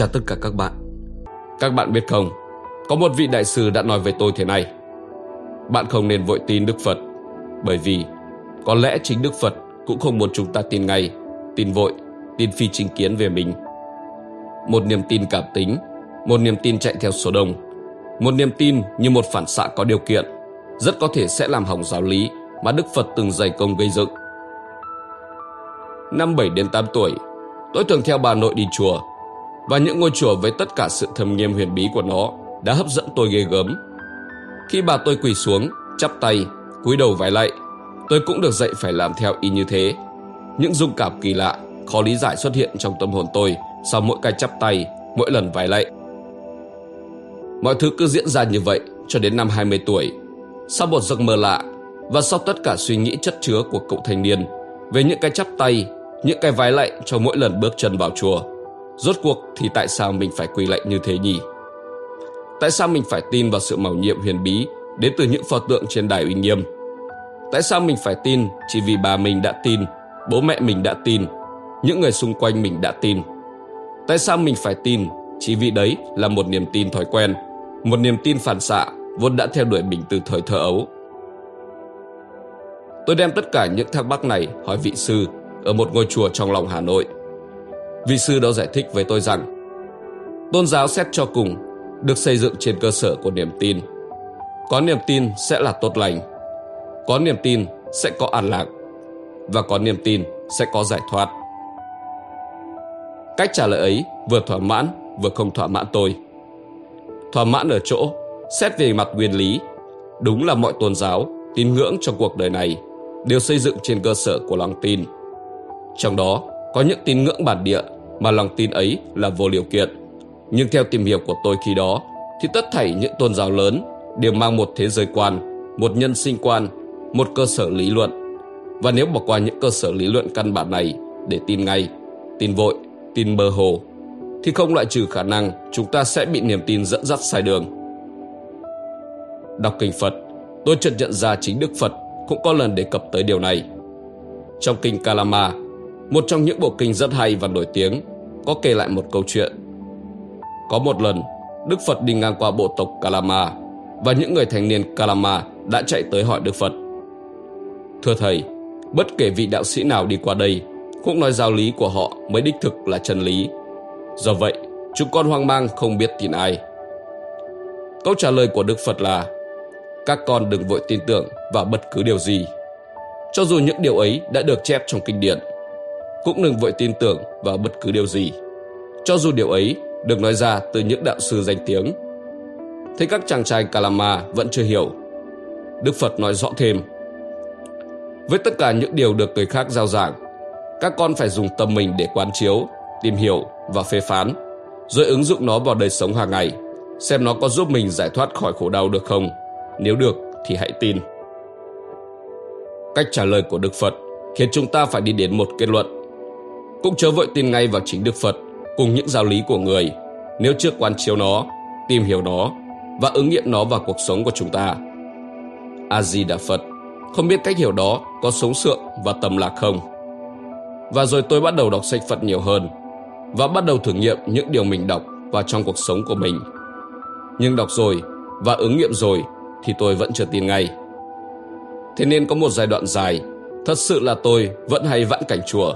chào tất cả các bạn. Các bạn biết không, có một vị đại sư đã nói với tôi thế này. Bạn không nên vội tin Đức Phật, bởi vì có lẽ chính Đức Phật cũng không muốn chúng ta tin ngay, tin vội, tin phi chính kiến về mình. Một niềm tin cảm tính, một niềm tin chạy theo số đông, một niềm tin như một phản xạ có điều kiện, rất có thể sẽ làm hỏng giáo lý mà Đức Phật từng dày công gây dựng. Năm 7 đến 8 tuổi, tôi thường theo bà nội đi chùa và những ngôi chùa với tất cả sự thâm nghiêm huyền bí của nó đã hấp dẫn tôi ghê gớm. Khi bà tôi quỳ xuống, chắp tay, cúi đầu vái lạy, tôi cũng được dạy phải làm theo y như thế. Những dung cảm kỳ lạ, khó lý giải xuất hiện trong tâm hồn tôi sau mỗi cái chắp tay, mỗi lần vái lạy. Mọi thứ cứ diễn ra như vậy cho đến năm 20 tuổi. Sau một giấc mơ lạ và sau tất cả suy nghĩ chất chứa của cậu thanh niên về những cái chắp tay, những cái vái lạy cho mỗi lần bước chân vào chùa, Rốt cuộc thì tại sao mình phải quỳ lạy như thế nhỉ? Tại sao mình phải tin vào sự màu nhiệm huyền bí đến từ những pho tượng trên đài uy nghiêm? Tại sao mình phải tin chỉ vì bà mình đã tin, bố mẹ mình đã tin, những người xung quanh mình đã tin? Tại sao mình phải tin chỉ vì đấy là một niềm tin thói quen, một niềm tin phản xạ vốn đã theo đuổi mình từ thời thơ ấu? Tôi đem tất cả những thắc mắc này hỏi vị sư ở một ngôi chùa trong lòng Hà Nội – Vị sư đó giải thích với tôi rằng tôn giáo xét cho cùng được xây dựng trên cơ sở của niềm tin. Có niềm tin sẽ là tốt lành, có niềm tin sẽ có an lạc và có niềm tin sẽ có giải thoát. Cách trả lời ấy vừa thỏa mãn vừa không thỏa mãn tôi. Thỏa mãn ở chỗ xét về mặt nguyên lý, đúng là mọi tôn giáo, tín ngưỡng trong cuộc đời này đều xây dựng trên cơ sở của lòng tin. Trong đó có những tín ngưỡng bản địa mà lòng tin ấy là vô điều kiện. Nhưng theo tìm hiểu của tôi khi đó, thì tất thảy những tôn giáo lớn đều mang một thế giới quan, một nhân sinh quan, một cơ sở lý luận. Và nếu bỏ qua những cơ sở lý luận căn bản này để tin ngay, tin vội, tin mơ hồ, thì không loại trừ khả năng chúng ta sẽ bị niềm tin dẫn dắt sai đường. Đọc kinh Phật, tôi chợt nhận ra chính Đức Phật cũng có lần đề cập tới điều này. Trong kinh Kalama, một trong những bộ kinh rất hay và nổi tiếng có kể lại một câu chuyện. Có một lần, Đức Phật đi ngang qua bộ tộc Kalama và những người thanh niên Kalama đã chạy tới hỏi Đức Phật. Thưa Thầy, bất kể vị đạo sĩ nào đi qua đây cũng nói giáo lý của họ mới đích thực là chân lý. Do vậy, chúng con hoang mang không biết tin ai. Câu trả lời của Đức Phật là Các con đừng vội tin tưởng vào bất cứ điều gì. Cho dù những điều ấy đã được chép trong kinh điển cũng đừng vội tin tưởng vào bất cứ điều gì, cho dù điều ấy được nói ra từ những đạo sư danh tiếng. Thế các chàng trai Kalama vẫn chưa hiểu. Đức Phật nói rõ thêm. Với tất cả những điều được người khác giao giảng, các con phải dùng tâm mình để quán chiếu, tìm hiểu và phê phán, rồi ứng dụng nó vào đời sống hàng ngày, xem nó có giúp mình giải thoát khỏi khổ đau được không. Nếu được thì hãy tin. Cách trả lời của Đức Phật khiến chúng ta phải đi đến một kết luận cũng chớ vội tin ngay vào chính Đức Phật cùng những giáo lý của người nếu chưa quan chiếu nó, tìm hiểu nó và ứng nghiệm nó vào cuộc sống của chúng ta. A-di-đà Phật không biết cách hiểu đó có sống sượng và tầm lạc không. Và rồi tôi bắt đầu đọc sách Phật nhiều hơn và bắt đầu thử nghiệm những điều mình đọc vào trong cuộc sống của mình. Nhưng đọc rồi và ứng nghiệm rồi thì tôi vẫn chưa tin ngay. Thế nên có một giai đoạn dài, thật sự là tôi vẫn hay vãn cảnh chùa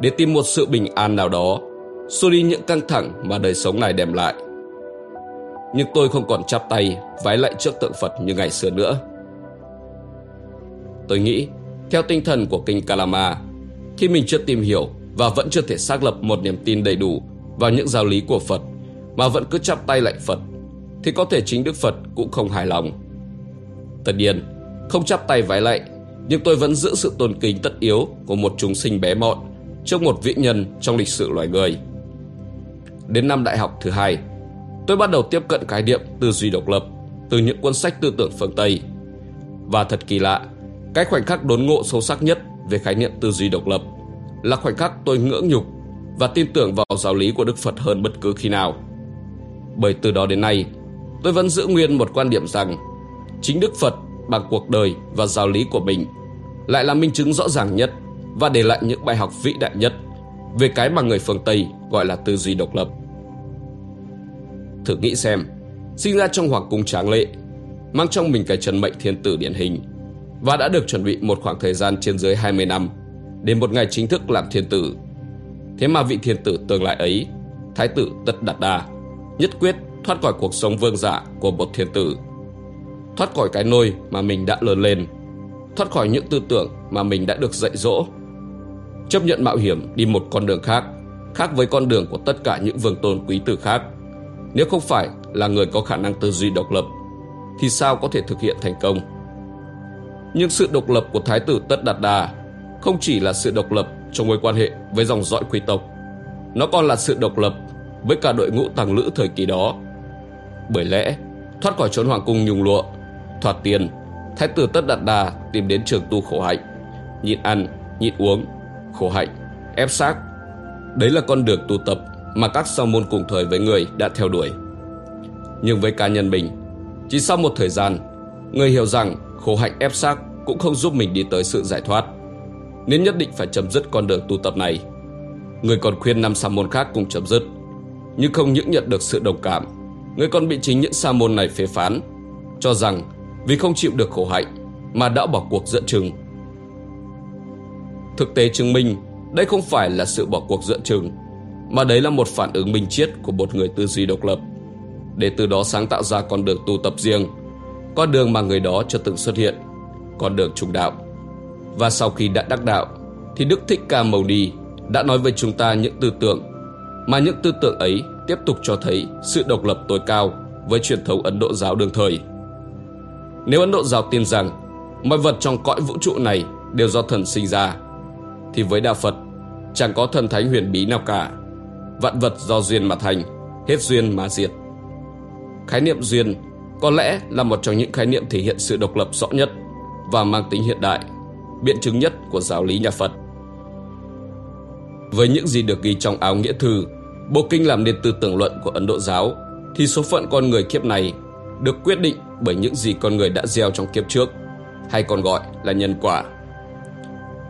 để tìm một sự bình an nào đó, xua đi những căng thẳng mà đời sống này đem lại. Nhưng tôi không còn chắp tay vái lại trước tượng Phật như ngày xưa nữa. Tôi nghĩ, theo tinh thần của kinh Kalama, khi mình chưa tìm hiểu và vẫn chưa thể xác lập một niềm tin đầy đủ vào những giáo lý của Phật mà vẫn cứ chắp tay lại Phật, thì có thể chính Đức Phật cũng không hài lòng. Tất nhiên, không chắp tay vái lạy, nhưng tôi vẫn giữ sự tôn kính tất yếu của một chúng sinh bé mọn trước một vị nhân trong lịch sử loài người. Đến năm đại học thứ hai, tôi bắt đầu tiếp cận khái niệm tư duy độc lập từ những cuốn sách tư tưởng phương Tây. Và thật kỳ lạ, cái khoảnh khắc đốn ngộ sâu sắc nhất về khái niệm tư duy độc lập là khoảnh khắc tôi ngưỡng nhục và tin tưởng vào giáo lý của Đức Phật hơn bất cứ khi nào. Bởi từ đó đến nay, tôi vẫn giữ nguyên một quan điểm rằng chính Đức Phật bằng cuộc đời và giáo lý của mình lại là minh chứng rõ ràng nhất và để lại những bài học vĩ đại nhất về cái mà người phương Tây gọi là tư duy độc lập. Thử nghĩ xem, sinh ra trong hoàng cung tráng lệ, mang trong mình cái chân mệnh thiên tử điển hình và đã được chuẩn bị một khoảng thời gian trên dưới 20 năm đến một ngày chính thức làm thiên tử. Thế mà vị thiên tử tương lai ấy, thái tử Tất Đạt Đa, nhất quyết thoát khỏi cuộc sống vương giả của một thiên tử. Thoát khỏi cái nôi mà mình đã lớn lên, thoát khỏi những tư tưởng mà mình đã được dạy dỗ. Chấp nhận mạo hiểm đi một con đường khác, khác với con đường của tất cả những vương tôn quý tử khác. Nếu không phải là người có khả năng tư duy độc lập, thì sao có thể thực hiện thành công? Nhưng sự độc lập của Thái tử Tất Đạt Đà không chỉ là sự độc lập trong mối quan hệ với dòng dõi quý tộc, nó còn là sự độc lập với cả đội ngũ tàng lữ thời kỳ đó. Bởi lẽ, thoát khỏi chốn hoàng cung nhung lụa, thoạt tiền, Thái tử Tất Đạt Đà tìm đến trường tu khổ hạnh, nhịn ăn, nhịn uống, khổ hạnh, ép xác. Đấy là con đường tu tập mà các sa môn cùng thời với người đã theo đuổi. Nhưng với cá nhân mình, chỉ sau một thời gian, người hiểu rằng khổ hạnh ép xác cũng không giúp mình đi tới sự giải thoát, nên nhất định phải chấm dứt con đường tu tập này. Người còn khuyên năm sa môn khác cùng chấm dứt, nhưng không những nhận được sự đồng cảm, người còn bị chính những sa môn này phê phán, cho rằng vì không chịu được khổ hạnh mà đã bỏ cuộc dẫn chừng. Thực tế chứng minh đây không phải là sự bỏ cuộc dựa chừng, mà đấy là một phản ứng minh triết của một người tư duy độc lập, để từ đó sáng tạo ra con đường tu tập riêng, con đường mà người đó chưa từng xuất hiện, con đường trùng đạo. Và sau khi đã đắc đạo, thì Đức Thích Ca Mâu Ni đã nói với chúng ta những tư tưởng, mà những tư tưởng ấy tiếp tục cho thấy sự độc lập tối cao với truyền thống Ấn Độ giáo đương thời. Nếu Ấn Độ giáo tin rằng mọi vật trong cõi vũ trụ này đều do thần sinh ra, thì với Đạo Phật chẳng có thần thánh huyền bí nào cả. Vạn vật do duyên mà thành, hết duyên mà diệt. Khái niệm duyên có lẽ là một trong những khái niệm thể hiện sự độc lập rõ nhất và mang tính hiện đại, biện chứng nhất của giáo lý nhà Phật. Với những gì được ghi trong áo nghĩa thư, bộ kinh làm nên tư tưởng luận của Ấn Độ giáo, thì số phận con người kiếp này được quyết định bởi những gì con người đã gieo trong kiếp trước, hay còn gọi là nhân quả.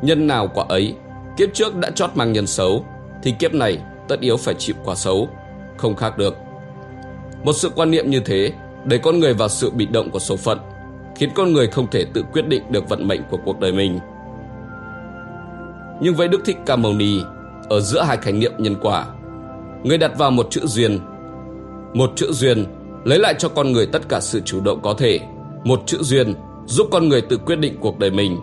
Nhân nào quả ấy, kiếp trước đã chót mang nhân xấu, thì kiếp này tất yếu phải chịu quả xấu, không khác được. Một sự quan niệm như thế đẩy con người vào sự bị động của số phận, khiến con người không thể tự quyết định được vận mệnh của cuộc đời mình. Nhưng với Đức Thích Ca Mâu Ni, ở giữa hai khái niệm nhân quả, người đặt vào một chữ duyên. Một chữ duyên lấy lại cho con người tất cả sự chủ động có thể. Một chữ duyên giúp con người tự quyết định cuộc đời mình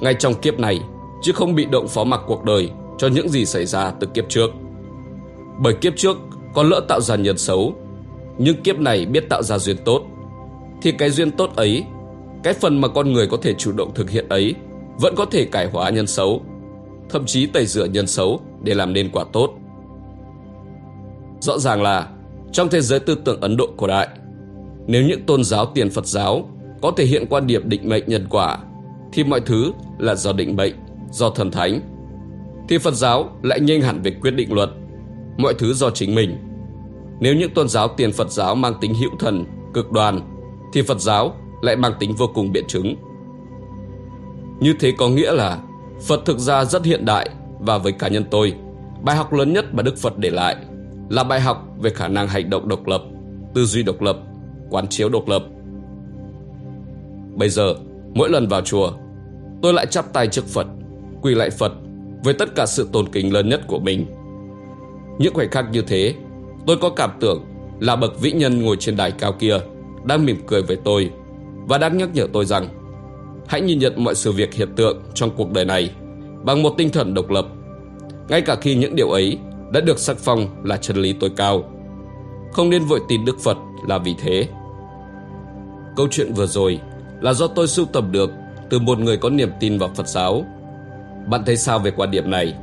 ngay trong kiếp này, chứ không bị động phó mặc cuộc đời cho những gì xảy ra từ kiếp trước. Bởi kiếp trước có lỡ tạo ra nhân xấu, nhưng kiếp này biết tạo ra duyên tốt, thì cái duyên tốt ấy, cái phần mà con người có thể chủ động thực hiện ấy, vẫn có thể cải hóa nhân xấu, thậm chí tẩy rửa nhân xấu để làm nên quả tốt. Rõ ràng là trong thế giới tư tưởng Ấn Độ cổ đại, nếu những tôn giáo tiền Phật giáo có thể hiện quan điểm định mệnh nhân quả, thì mọi thứ là do định mệnh, do thần thánh. Thì Phật giáo lại nghiêng hẳn về quyết định luật, mọi thứ do chính mình. Nếu những tôn giáo tiền Phật giáo mang tính hữu thần, cực đoan, thì Phật giáo lại mang tính vô cùng biện chứng. Như thế có nghĩa là Phật thực ra rất hiện đại và với cá nhân tôi, bài học lớn nhất mà Đức Phật để lại là bài học về khả năng hành động độc lập, tư duy độc lập, quán chiếu độc lập. Bây giờ, mỗi lần vào chùa, tôi lại chắp tay trước Phật, quỳ lại Phật với tất cả sự tôn kính lớn nhất của mình. Những khoảnh khắc như thế, tôi có cảm tưởng là bậc vĩ nhân ngồi trên đài cao kia đang mỉm cười với tôi và đang nhắc nhở tôi rằng hãy nhìn nhận mọi sự việc hiện tượng trong cuộc đời này bằng một tinh thần độc lập, ngay cả khi những điều ấy đã được sắc phong là chân lý tối cao. Không nên vội tin Đức Phật là vì thế. Câu chuyện vừa rồi là do tôi sưu tầm được từ một người có niềm tin vào Phật giáo. Bạn thấy sao về quan điểm này?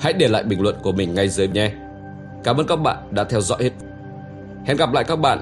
Hãy để lại bình luận của mình ngay dưới nhé. Cảm ơn các bạn đã theo dõi hết. Hẹn gặp lại các bạn